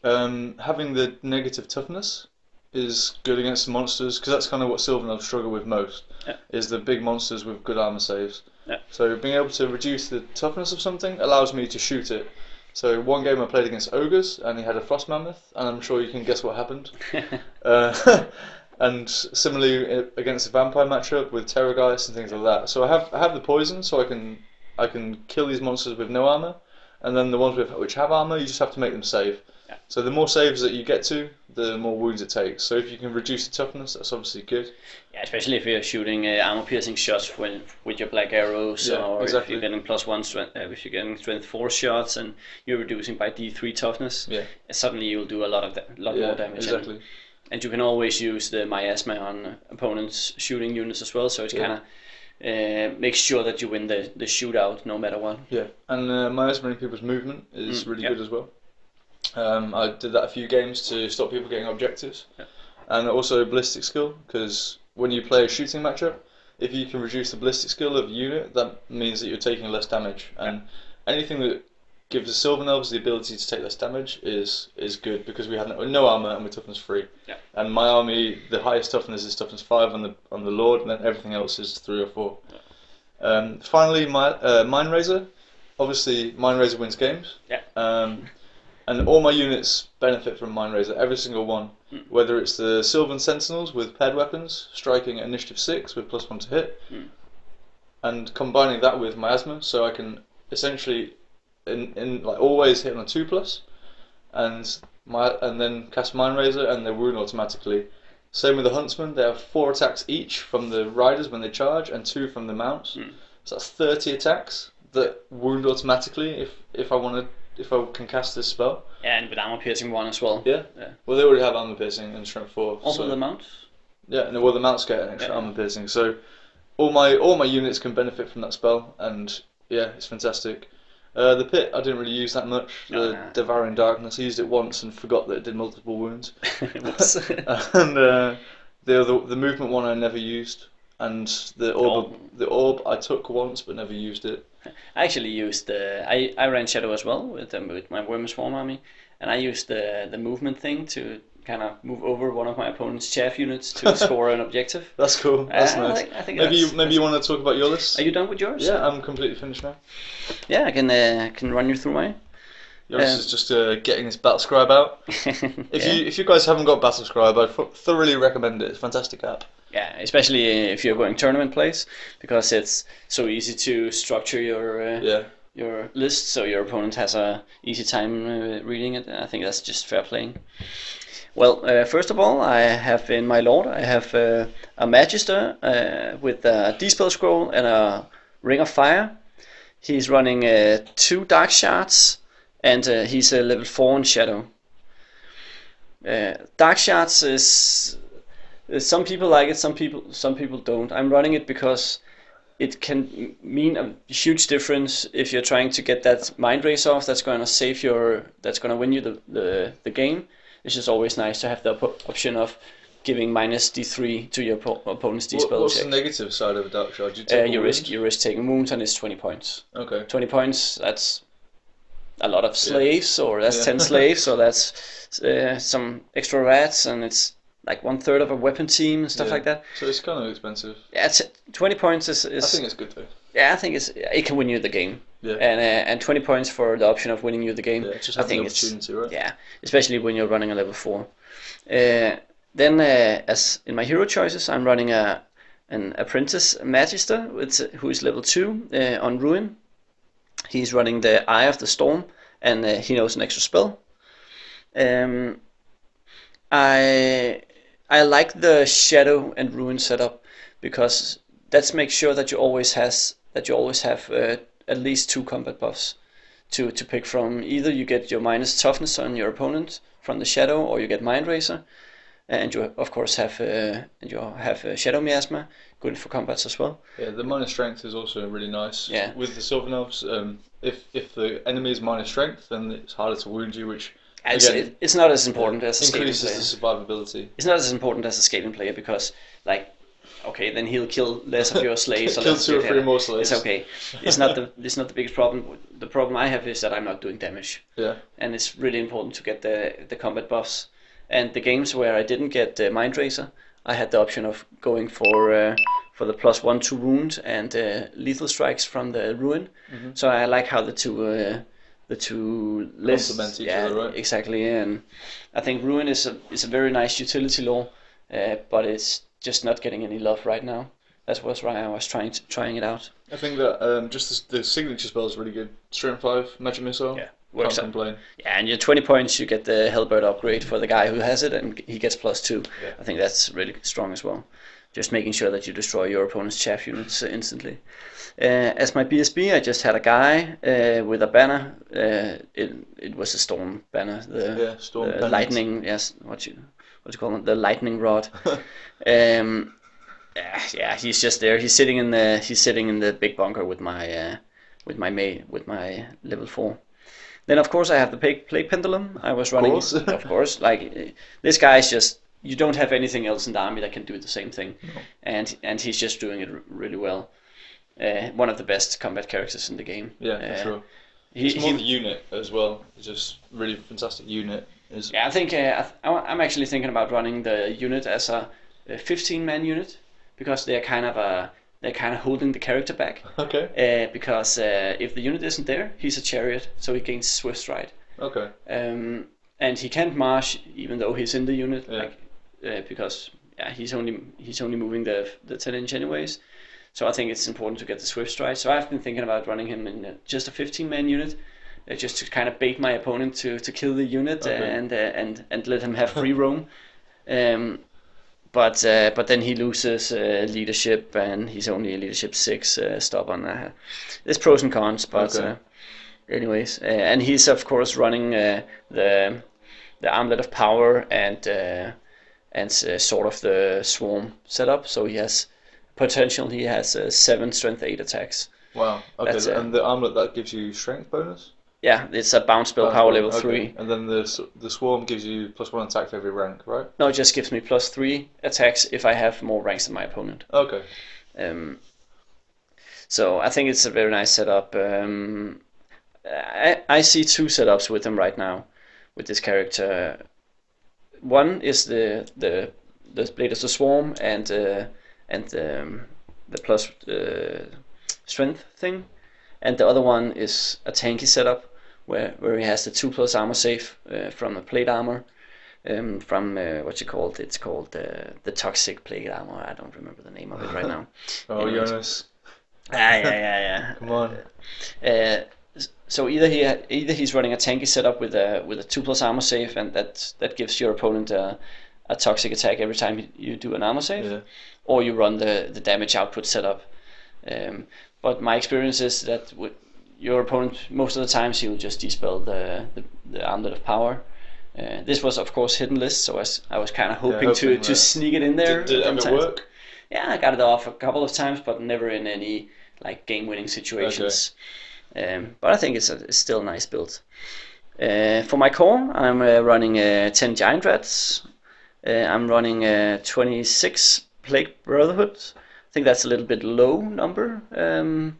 Um, having the negative toughness is good against monsters because that's kind of what Sylvan Elves struggle with most. Yeah. Is the big monsters with good armor saves. Yeah. So being able to reduce the toughness of something allows me to shoot it. So one game I played against ogres and he had a frost mammoth, and I'm sure you can guess what happened. Uh, and similarly uh, against the vampire matchup with terrorgeist and things like that. So I have I have the poison, so I can I can kill these monsters with no armor, and then the ones with which have armor, you just have to make them save. Yeah. So the more saves that you get to, the more wounds it takes. So if you can reduce the toughness, that's obviously good. Yeah, especially if you're shooting uh, armor-piercing shots when, with your black arrows, Yeah, or if you're getting plus one strength, uh, if you're getting strength four shots, and you're reducing by D3 toughness, Yeah. suddenly you'll do a lot of lot yeah, more damage. And- exactly. And, you can always use the miasma on opponents' shooting units as well, so it Yeah. kind of uh, makes sure that you win the, the shootout no matter what. Yeah, and uh, miasma in people's movement is Mm, really yeah. good as well. Um, I did that a few games to stop people getting objectives, Yeah. and also ballistic skill because when you play a shooting matchup, if you can reduce the ballistic skill of a unit, that means that you're taking less damage, and anything that gives the Sylvan Elves the ability to take less damage is is good because we had no, no armor and we're toughness free. Yeah. And my army, the highest toughness is toughness five on the on the Lord, and then everything else is three or four. Um, finally, my uh, Mind Razor. Obviously, Mind Razor wins games. Yeah. Um, and all my units benefit from Mind Razor, every single one. Mm. Whether it's the Sylvan Sentinels with paired weapons, striking at initiative six with plus one to hit, Mm. and combining that with miasma, so I can essentially, in, in like always hit on a two plus, and my and then cast Mind Razor and they wound automatically. Same with the Huntsman, they have four attacks each from the riders when they charge, and two from the mounts. Mm. So that's thirty attacks that wound automatically if if I want to if I can cast this spell. And with armor piercing one as well. Yeah. Yeah. Well, they already have armor piercing and strength four. Also so- the mount. yeah, and well, the mounts get an extra Yeah. armor piercing, so all my all my units can benefit from that spell, and yeah, it's fantastic. Uh, the pit I didn't really use that much. No, the no. devouring darkness I used it once and forgot that it did multiple wounds. And uh, the other the movement one I never used, and the orb Oh. the orb I took once but never used it. I actually used the I, I ran shadow as well with um, with my worm swarm army, and I used the the movement thing to kind of move over one of my opponent's chaff units to score an objective. That's cool. That's I nice. like- I think maybe you, maybe you want to talk about your list. Are you done with yours? yeah, I'm completely finished now. Yeah, I can uh, can run you through mine. Yours Um, is just uh, getting this battle scribe out. If yeah. you if you guys haven't got Battle Scribe, I thoroughly recommend it. It's a fantastic app. yeah, especially if you're going tournament plays because it's so easy to structure your uh, Yeah. your list so your opponent has a easy time uh, reading it. I think that's just fair playing. Well, uh, first of all, I have in my lord, I have uh, a Magister uh, with a Dispel Scroll and a Ring of Fire. He's running uh, two Dark Shards, and uh, he's a level 4 in Shadow. Uh, dark Shards is... Some people like it, some people some people don't. I'm running it because it can mean a huge difference if you're trying to get that mind razor off. That's going to save your. That's going to win you the, the the game. It's just always nice to have the op- option of giving minus d3 to your po- opponent's What, d-spell what's check. the negative side of a Dark Shard? You uh, you risk you risk taking wounds and it's 20 points. Okay. 20 points. That's a lot of slaves, or that's Yeah. 10 slaves, or that's uh, some extra rats, and it's like one third of a weapon team and stuff Yeah. like that. So it's kind of expensive. Yeah, it's, 20 points is, I think it's good though. yeah, I think it's it can win you the game. Yeah. And uh, and 20 points for the option of winning you the game. Yeah, just I think it's right? yeah, especially when you're running a level four. Uh, then uh, as in my hero choices, I'm running a an apprentice magister with who is level two uh, on ruin. He's running the Eye of the Storm, and uh, he knows an extra spell. Um, I I like the shadow and ruin setup because that makes sure that you always has that you always have uh, at least two combat buffs to to pick from. Either you get your minus toughness on your opponent from the shadow, or you get mind razor, and you of course have uh, and you have uh, shadow miasma, good for combats as well. Yeah, the minus strength is also really nice. Yeah. With the Sylvan Elves, um, if if the enemy is minus strength, then it's harder to wound you, which It's, Again, it, it's not as important as increases the survivability. It's not as important as a scaling player because like. Okay, then he'll kill less of your slaves. or Kill two or three more slaves. It's okay. It's not the it's not the biggest problem. The problem I have is that I'm not doing damage. Yeah. and it's really important to get the the combat buffs. And the games where I didn't get the Mind Razor, I had the option of going for uh, for the plus one to wound and uh, lethal strikes from the ruin. Mm-hmm. So I like how the two uh, the two lists Complement each yeah, other, right? Exactly, and I think ruin is a is a very nice utility lore, uh, but it's just not getting any love right now. That's was why I was trying to, trying it out. I think that um, just the, the signature spell is really good. Strength five, magic missile. Yeah, works out. Yeah, and your 20 points, you get the Hellbird upgrade for the guy who has it, and he gets plus two. Yeah. I think that's really strong as well. Just making sure that you destroy your opponent's chaff units uh, instantly. Uh, as my BSB, I just had a guy uh, with a banner. Uh, it, it was a storm banner. The, Yeah, storm the lightning. Yes, what you what you call it? The lightning rod. um, yeah, he's just there. He's sitting in the he's sitting in the big bunker with my uh, with my May with my level four. Then of course I have the plague, plague pendulum. I was running, course. of course. Like this guy is just you don't have anything else in the army that can do the same thing, and and he's just doing it really well. Uh, one of the best combat characters in the game. Yeah, for Uh, sure. he, It's more he- the unit as well. It's just really fantastic unit. Is yeah, I think uh, I I- I'm actually thinking about running the unit as a 15 man unit because they're kind of a they're kind of holding the character back. okay. Uh, because uh, if the unit isn't there, he's a chariot, so he gains swift stride. Okay. Um, and he can't march even though he's in the unit, Yeah. like uh, because yeah, he's only he's only moving the the 10 inch anyways. So I think it's important to get the swift stride. So I've been thinking about running him in uh, just a 15 man unit, uh, just to kind of bait my opponent to, to kill the unit Okay. and uh, and and let him have free roam. Um, but uh, but then he loses uh, leadership and he's only a leadership six uh, on Uh, there's pros and cons, but Okay. uh, anyways, uh, and he's of course running uh, the the armlet of power and uh, and uh, sort of the swarm setup. So he has potential. He has uh, seven strength eight attacks. Wow. Okay. That's, and the armlet that gives you strength bonus. Yeah, it's a bounce spell Bounce power level okay. three. And then the the swarm gives you plus one attack for every rank, right? No, it just gives me plus three attacks if I have more ranks than my opponent. Okay. Um, so I think it's a very nice setup. Um, I, I see two setups with him right now, with this character. One is the the the Blade of the Swarm and uh, and um, the plus uh, strength thing, and the other one is a tanky setup where where he has the two plus armor save uh, from a plate armor. Um, from uh, what you called it's called uh, the toxic plate armor. I don't remember the name of it right now. Oh, Anyways. Jonas, Ah, yeah, yeah, yeah. come on. Uh, so either he either he's running a tanky setup with a with a two plus armor save, and that that gives your opponent a, a toxic attack every time you- you do an armor save, Yeah. or you run the the damage output setup. Um, but my experience is that with your opponent most of the times he will just dispel the the, the armlet of power. Uh, this was of course hidden list, so I was, I was kind of hoping, to, hoping to that- sneak it in there. Did, did it ever work? Yeah, I got it off a couple of times, but never in any like game-winning situations. Um, but I think it's, a, it's still a nice build. Uh, for my core, I'm uh, running uh, 10 Giant Rats. Uh, I'm running uh, 26 Plague Brotherhood. I think that's a little bit low number. Um,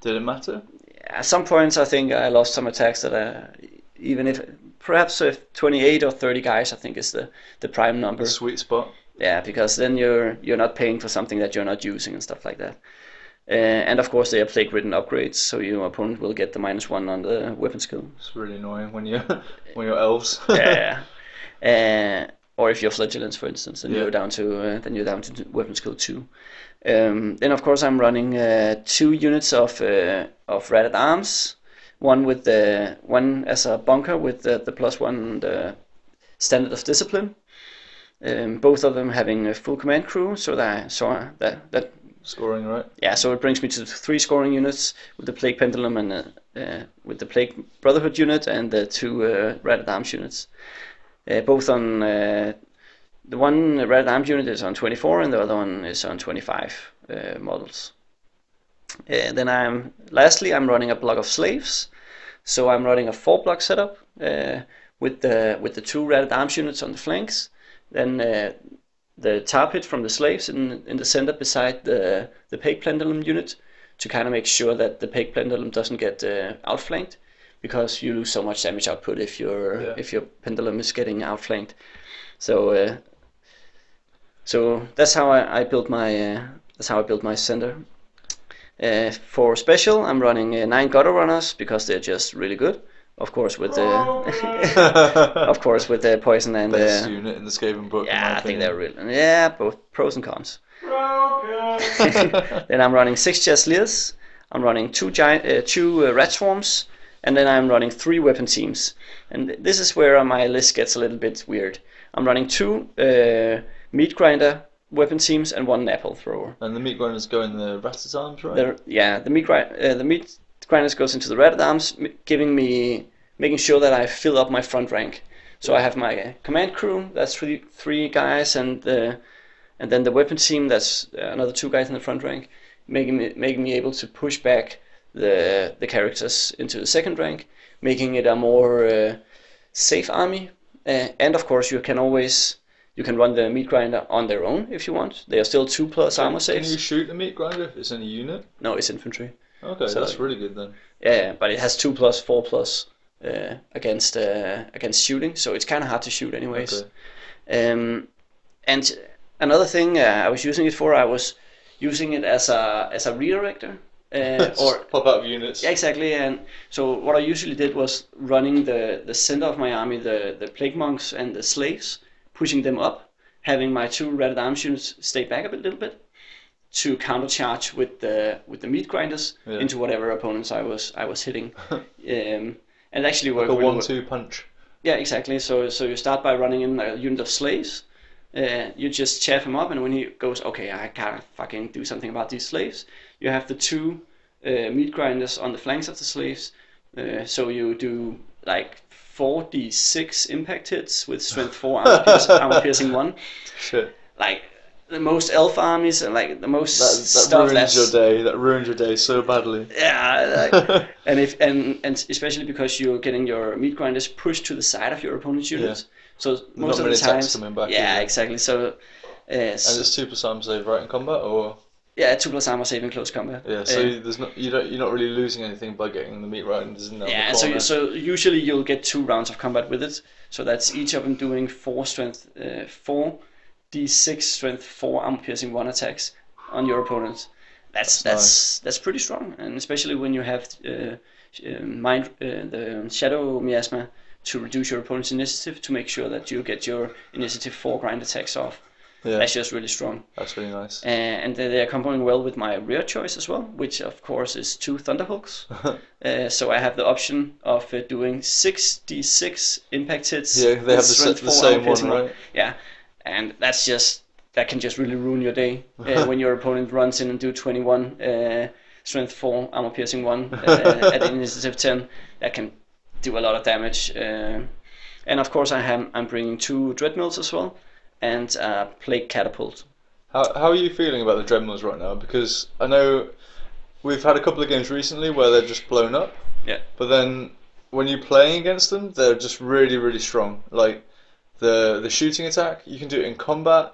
Did it matter? At some points, I think I lost some attacks that I, even if perhaps if 28 or 30 guys, I think is the, the prime number. The sweet spot. Yeah, because then you're you're not paying for something that you're not using and stuff like that. Uh, and of course, they are plague ridden upgrades, so your opponent will get the minus one on the weapon skill. It's really annoying when you when you're elves. yeah. Uh, or if you're flagellants, for instance, then Yeah. you're down to uh, then you're down to weapon skill two. Um, then of course I'm running uh, two units of uh, of ratted arms, one with the one as a bunker with the, the plus one the standard of discipline. Um, both of them having a full command crew, so that so that that Scoring right. yeah, so it brings me to three scoring units with the Plague Pendulum and uh, uh, with the Plague Brotherhood unit and the two uh, Red Arms units. Uh, both on uh, the one Red Arms unit is on 24 and the other one is on 25 uh, models. Uh, then I'm lastly I'm running a block of slaves, so I'm running a four block setup uh, with the with the two Red Arms units on the flanks. Then uh, the tar pit from the slaves in in the center beside the the plague pendulum unit to kind of make sure that the plague pendulum doesn't get uh, outflanked because you lose so much damage output if your Yeah. if your pendulum is getting outflanked. So uh, so that's how I, I built my uh, that's how I built my center. Uh, for special, I'm running uh, nine gutter runners because they're just really good. Of course, with the of course with the poison and Best unit in the Skaven book. yeah, I think they're really yeah, both pros and cons. Then I'm running six Jezzails. I'm running two giant, uh, two uh, rat swarms, and then I'm running three weapon teams. And this is where my list gets a little bit weird. I'm running two uh, meat grinder weapon teams and one apple thrower. And the meat grinders go in the rat's arms, right? The, yeah, the meat grind, uh, the meat grinders goes into the red arms, giving me making sure that I fill up my front rank. So I have my command crew. That's three three guys, and uh, and then the weapon team. That's uh, another two guys in the front rank, making me making me able to push back the the characters into the second rank, making it a more uh, safe army. Uh, and of course, you can always you can run the meat grinder on their own if you want. They are still two plus armor Can you shoot the meat grinder if it's in a unit? No, it's infantry. Okay, So- that's really good then. Yeah, but it has two plus, four plus uh, against uh, against shooting, so it's kind of hard to shoot anyways. Okay. Um, and another thing uh, I was using it for, I was using it as a as a redirector, uh, or pop out of units. yeah, exactly. And so what I usually did was running the the center of my army, the the plague monks and the slaves, pushing them up, having my two red arm units stay back a bit, little bit, to countercharge with the with the meat grinders Yeah. into whatever opponents I was I was hitting. um, and actually Like a one-two punch. Yeah, exactly. So so you start by running in a unit of slaves. Uh, you just chaff him up, and when he goes, okay, I gotta fucking do something about these slaves. You have the two uh, meat grinders on the flanks of the slaves. Uh, so you do like 4d6 impact hits with strength 4 armor, pierce, armor piercing 1 Shit. like the most elf armies and like the most That, that stuff ruins your day. That ruins your day so badly. yeah like, and if and and especially because you're getting your meat grinders pushed to the side of your opponent's units so most not of the times coming back, yeah is there? exactly so uh, And it's two plus arm save, right, in combat, or yeah two plus armor saving close combat yeah. So Uh, there's not you don't you're not really losing anything by getting the meat there. yeah, so so usually you'll get two rounds of combat with it. So that's each of them doing four strength, uh, four d6 strength, four armor piercing one attacks on your opponent. That's that's that's, pretty strong, and especially when you have uh, uh, mind uh, the shadow miasma to reduce your opponent's initiative to make sure that you get your initiative four grind attacks off. Yeah, That's just really strong. that's really nice. Uh, and they- they're comboing well with my rear choice as well, which of course is two Thunderhooks. uh, so I have the option of uh, doing 6d6 impact hits. yeah, they have the, strength the same one, right? Yeah, and that's just that can just really ruin your day uh, when your opponent runs in and do 21 uh, strength 4 armor piercing 1 uh, at initiative 10 that can do a lot of damage and of course I have I'm bringing two dreadmills as well and plague catapult How how are you feeling about the Dreadmills right now? Because I know we've had a couple of games recently where they're just blown up. Yeah. But then when you're playing against them, they're just really really strong. Like the the shooting attack, you can do it in combat.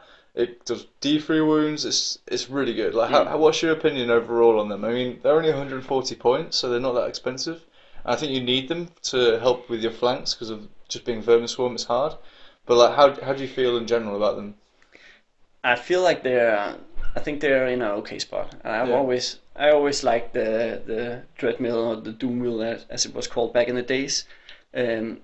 It does D3 wounds. It's it's really good. Like, how, Mm. how, what's your opinion overall on them? I mean, they're only 140 points, so they're not that expensive. I think you need them to help with your flanks because of just being vermin swarm. It's hard. But like, how how do you feel in general about them? I feel like they're. I think they're in an okay spot. I've Yeah. always, I always liked the the Dreadmill or the Doommill as, as it was called back in the days, um,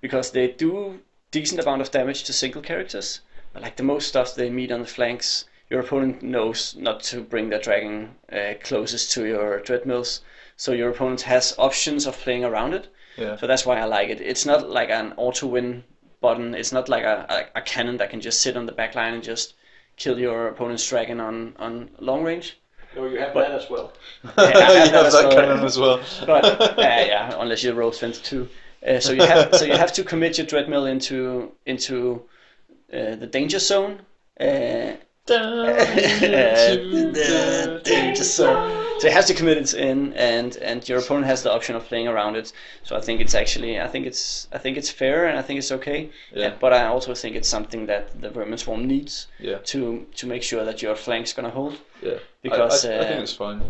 because they do decent amount of damage to single characters. But like the most stuff they meet on the flanks, your opponent knows not to bring their dragon uh, closest to your dreadmills, so your opponent has options of playing around it. Yeah. So that's why I like it. It's not like an auto win button. It's not like a, a, a cannon that can just sit on the back line and just kill your opponent's dragon on, on long range. No, you have But- that as well. I you have that have as that well. cannon as well. But uh, yeah, unless you roll twenty two. Uh, so you have so you have to commit your dreadmill into into uh, the danger zone. Uh, the danger zone. So it has to commit it in, and and your opponent has the option of playing around it. So I think it's actually I think it's I think it's fair and I think it's okay. Yeah. But I also think it's something that the vermin swarm needs Yeah. to to make sure that your flank's gonna hold. Yeah, Because, I, I, I think uh, it's fine.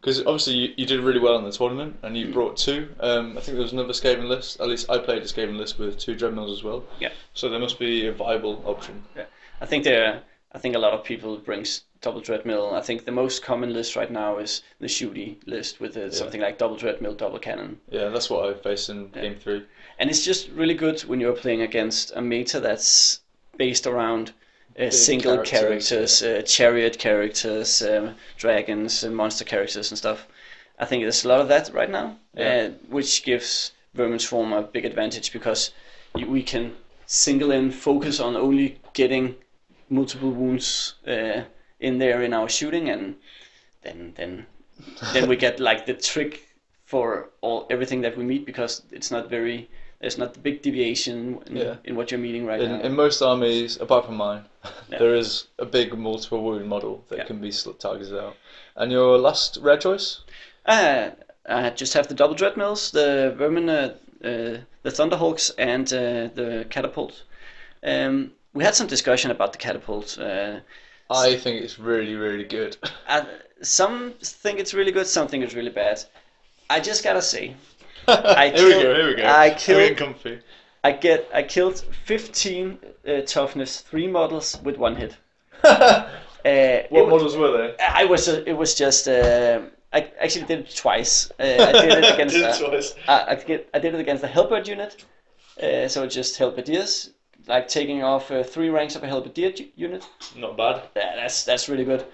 Because obviously you, you did really well in the tournament, and Mm. you brought two. Um, I think there was another Skaven list. At least I played a Skaven list with two Dreadmills as well. Yeah. So there must be a viable option. Yeah. I think there. I think a lot of people brings double dreadmill. I think the most common list right now is the shooty list with uh, something like double dreadmill, double cannon, Yeah, that's what I faced in game three. and it's just really good when you're playing against a meta that's based around uh, single characters, characters, uh, chariot characters, um, dragons, and monster characters and stuff. I think there's a lot of that right now, Yeah. uh, which gives Vermin Swarm a big advantage because we can single in focus on only getting multiple wounds uh, in there in our shooting, and then then then we get like the trick for all everything that we meet because it's not very there's not the big deviation in, Yeah. in what you're meeting right In, now. in most armies, apart from mine, Yeah. there is a big multiple wound model that Yeah. can be targeted out. And your last rare choice? Uh, I just have the double dreadmills, the vermin, uh, uh, the thunderhawks, and uh, the catapult. Um, we had some discussion about the catapult. Uh, I think it's really, really good. Uh, some think it's really good, some think it's really bad. I just gotta say, here we go. Here we go. I killed- comfy. I get I killed 15 uh, toughness three models with one hit. what Uh, it wa- models were they? I was uh, it was just uh, I actually did it twice. Uh, I did it against Did uh, it twice. I, I, did, I did it against the Helbert unit. Uh, so just Halberdiers, like taking off uh, three ranks of a halberdier unit. Not bad. Yeah, that's that's really good.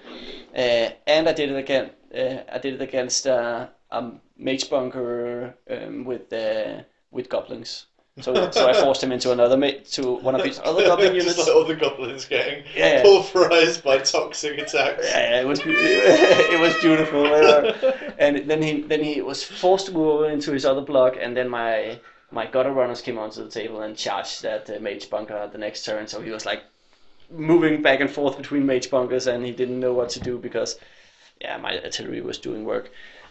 Uh, and I did it again. Uh, I did it against uh, a mage bunker um, with uh, with goblins. So so I forced him into another to one of his other goblin units. Just like all the goblins getting Yeah. pulverized by toxic attacks. Yeah, it was it was beautiful. And then he then he was forced to go over into his other block, and then my my gutter runners came onto the table and charged that uh, mage bunker at the next turn. So he was like moving back and forth between mage bunkers, and he didn't know what to do because yeah, my artillery was doing work.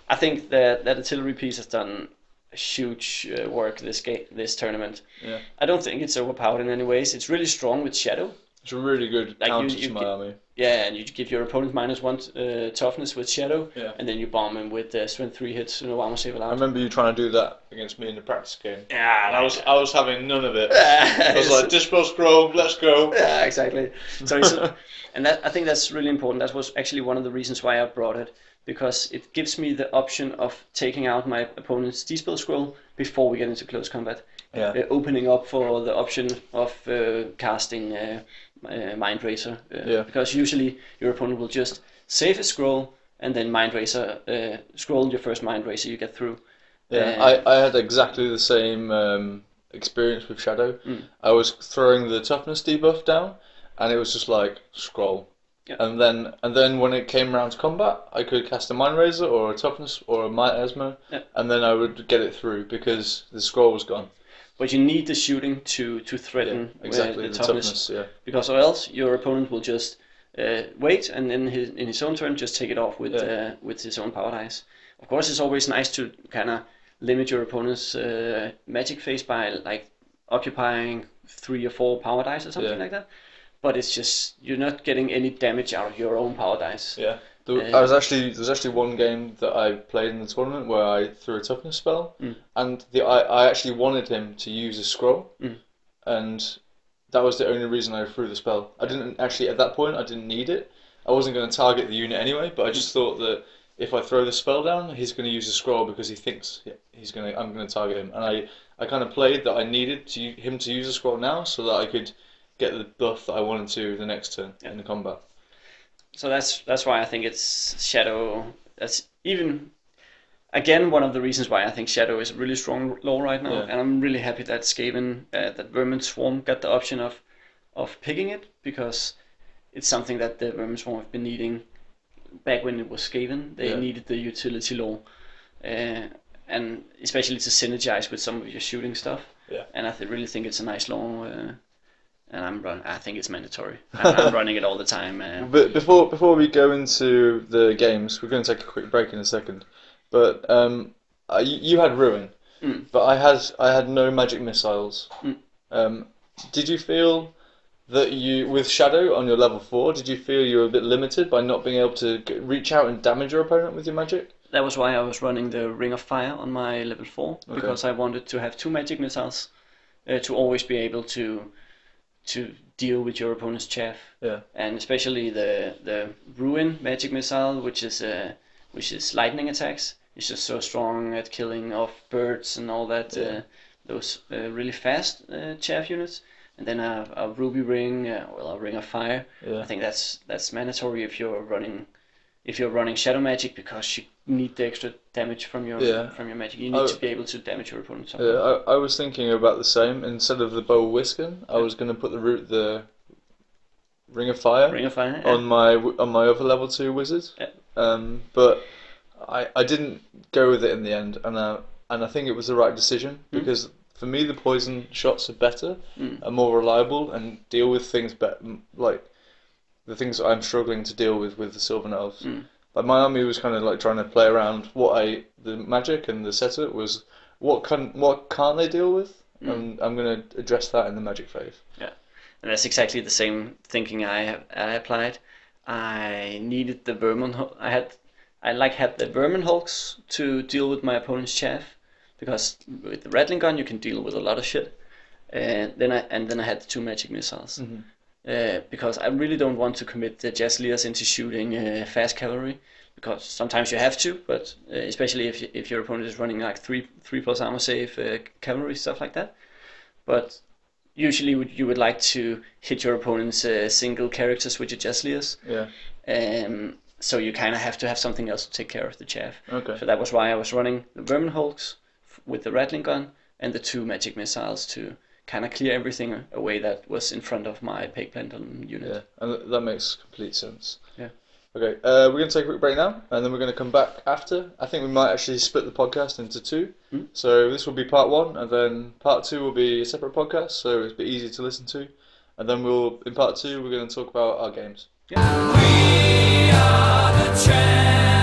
I think that that artillery piece has done huge uh, work this game this tournament. Yeah. I don't think it's overpowered in any ways. It's really strong with shadow. It's a really good Like, counter you to my get- Yeah, and you give your opponent minus one uh, toughness with shadow, Yeah. and then you bomb him with uh, strength three hits, no armor save I remember you trying to do that against me in the practice game. Yeah, And I was I was having none of it. I was like, dispel scroll, let's go. yeah, exactly. So, it's, and that I think that's really important. That was actually one of the reasons why I brought it because it gives me the option of taking out my opponent's dispel scroll before we get into close combat, Yeah. uh, opening up for the option of uh, casting uh, Mind Razor. Uh, Yeah. Because usually your opponent will just save a scroll and then Mind Razor, uh, scroll your first Mind Razor you get through. Yeah, Uh, I, I had exactly the same um, experience with Shadow. Mm. I was throwing the toughness debuff down, and it was just like scroll. Yeah. And then and then when it came around to combat, I could cast a mind razor or a toughness or a miasma, Yeah. and then I would get it through because the scroll was gone. But you need the shooting to, to threaten uh, exactly the, the toughness. toughness. Yeah. because or else your opponent will just uh, wait and in his in his own turn just take it off with Yeah. uh, with his own power dice. Of course, it's always nice to kind of limit your opponent's uh, magic phase by like occupying three or four power dice or something Yeah. like that. But it's just you're not getting any damage out of your own power dice. Yeah. There, I was actually there was actually one game that I played in the tournament where I threw a toughness spell, Mm. and the I, I actually wanted him to use a scroll, Mm. and that was the only reason I threw the spell. I didn't actually at that point I didn't need it. I wasn't going to target the unit anyway, but I just thought that if I throw the spell down, he's going to use a scroll because he thinks he's going to I'm going to target him, and I I kind of played that I needed to him to use a scroll now so that I could get the buff that I wanted to the next turn in the combat. So that's that's why I think it's Shadow. That's even again one of the reasons why I think Shadow is a really strong lore right now, Yeah. and I'm really happy that Skaven, uh, that Vermin Swarm got the option of of picking it because it's something that the Vermin Swarm have been needing back when it was Skaven. They Yeah. needed the utility lore, uh, and especially to synergize with some of your shooting stuff. Yeah. And I th- really think it's a nice lore. Uh, and I'm run. I think it's mandatory. I'm, I'm running it all the time. Uh, But before before we go into the games, we're going to take a quick break in a second. But um, uh, you, had ruin, Mm. but I had I had no magic missiles. Mm. Um, did you feel that you with shadow on your level four? Did you feel you were a bit limited by not being able to reach out and damage your opponent with your magic? That was why I was running the Ring of Fire on my level 4, Okay. because I wanted to have two magic missiles uh, to always be able to to deal with your opponent's chaff. Yeah. And especially the the Ruin magic missile, which is uh, which is lightning attacks. It's just so strong at killing off birds and all that. Yeah. Uh, those uh, really fast uh, chaff units. And then a, a ruby ring, uh, well, a ring of fire. Yeah. I think that's that's mandatory if you're running if you're running shadow magic because you need the extra damage from your Yeah. from your magic. You need Oh. to be able to damage your opponent. somehow. Yeah, I, I was thinking about the same. Instead of the bow whiskin, I was going to put the root the ring of fire. Ring of fire. yeah. on my on my other level two wizard. Yeah. Um, but I I didn't go with it in the end, and uh, and I think it was the right decision because for me the poison shots are better, Mm. are more reliable, and deal with things better, like the things I'm struggling to deal with with the Sylvan Elves. Mm. Like my army was kind of like trying to play around what I the magic and the setup was what can what can't they deal with, Mm. and I'm gonna address that in the magic phase. Yeah, and that's exactly the same thinking I have I applied. I needed the vermin. I had, I like had the vermin hulks to deal with my opponent's chaff, because with the rattling gun you can deal with a lot of shit. And then I and then I had the two magic missiles, uh, because I really don't want to commit the Jezzails into shooting uh, fast cavalry, because sometimes you have to, but uh, especially if if your opponent is running like three three plus armor save uh, cavalry stuff like that. But usually would, you would like to hit your opponent's uh, single characters with your Jezzails. Yeah. Um, so you kind of have to have something else to take care of the chaff. Okay. So that was why I was running the Vermin Hulks with the Rattling Gun and the two magic missiles to kind of clear everything away that was in front of my Plague Pendulum unit. Yeah, and that makes complete sense. Yeah. Okay, uh, we're going to take a quick break now, and then we're going to come back after. I think we might actually split the podcast into two. Hmm. So this will be part one, and then part two will be a separate podcast, so it's a bit easier to listen to. And then we'll, in part two, we're going to talk about our games. We are the champions.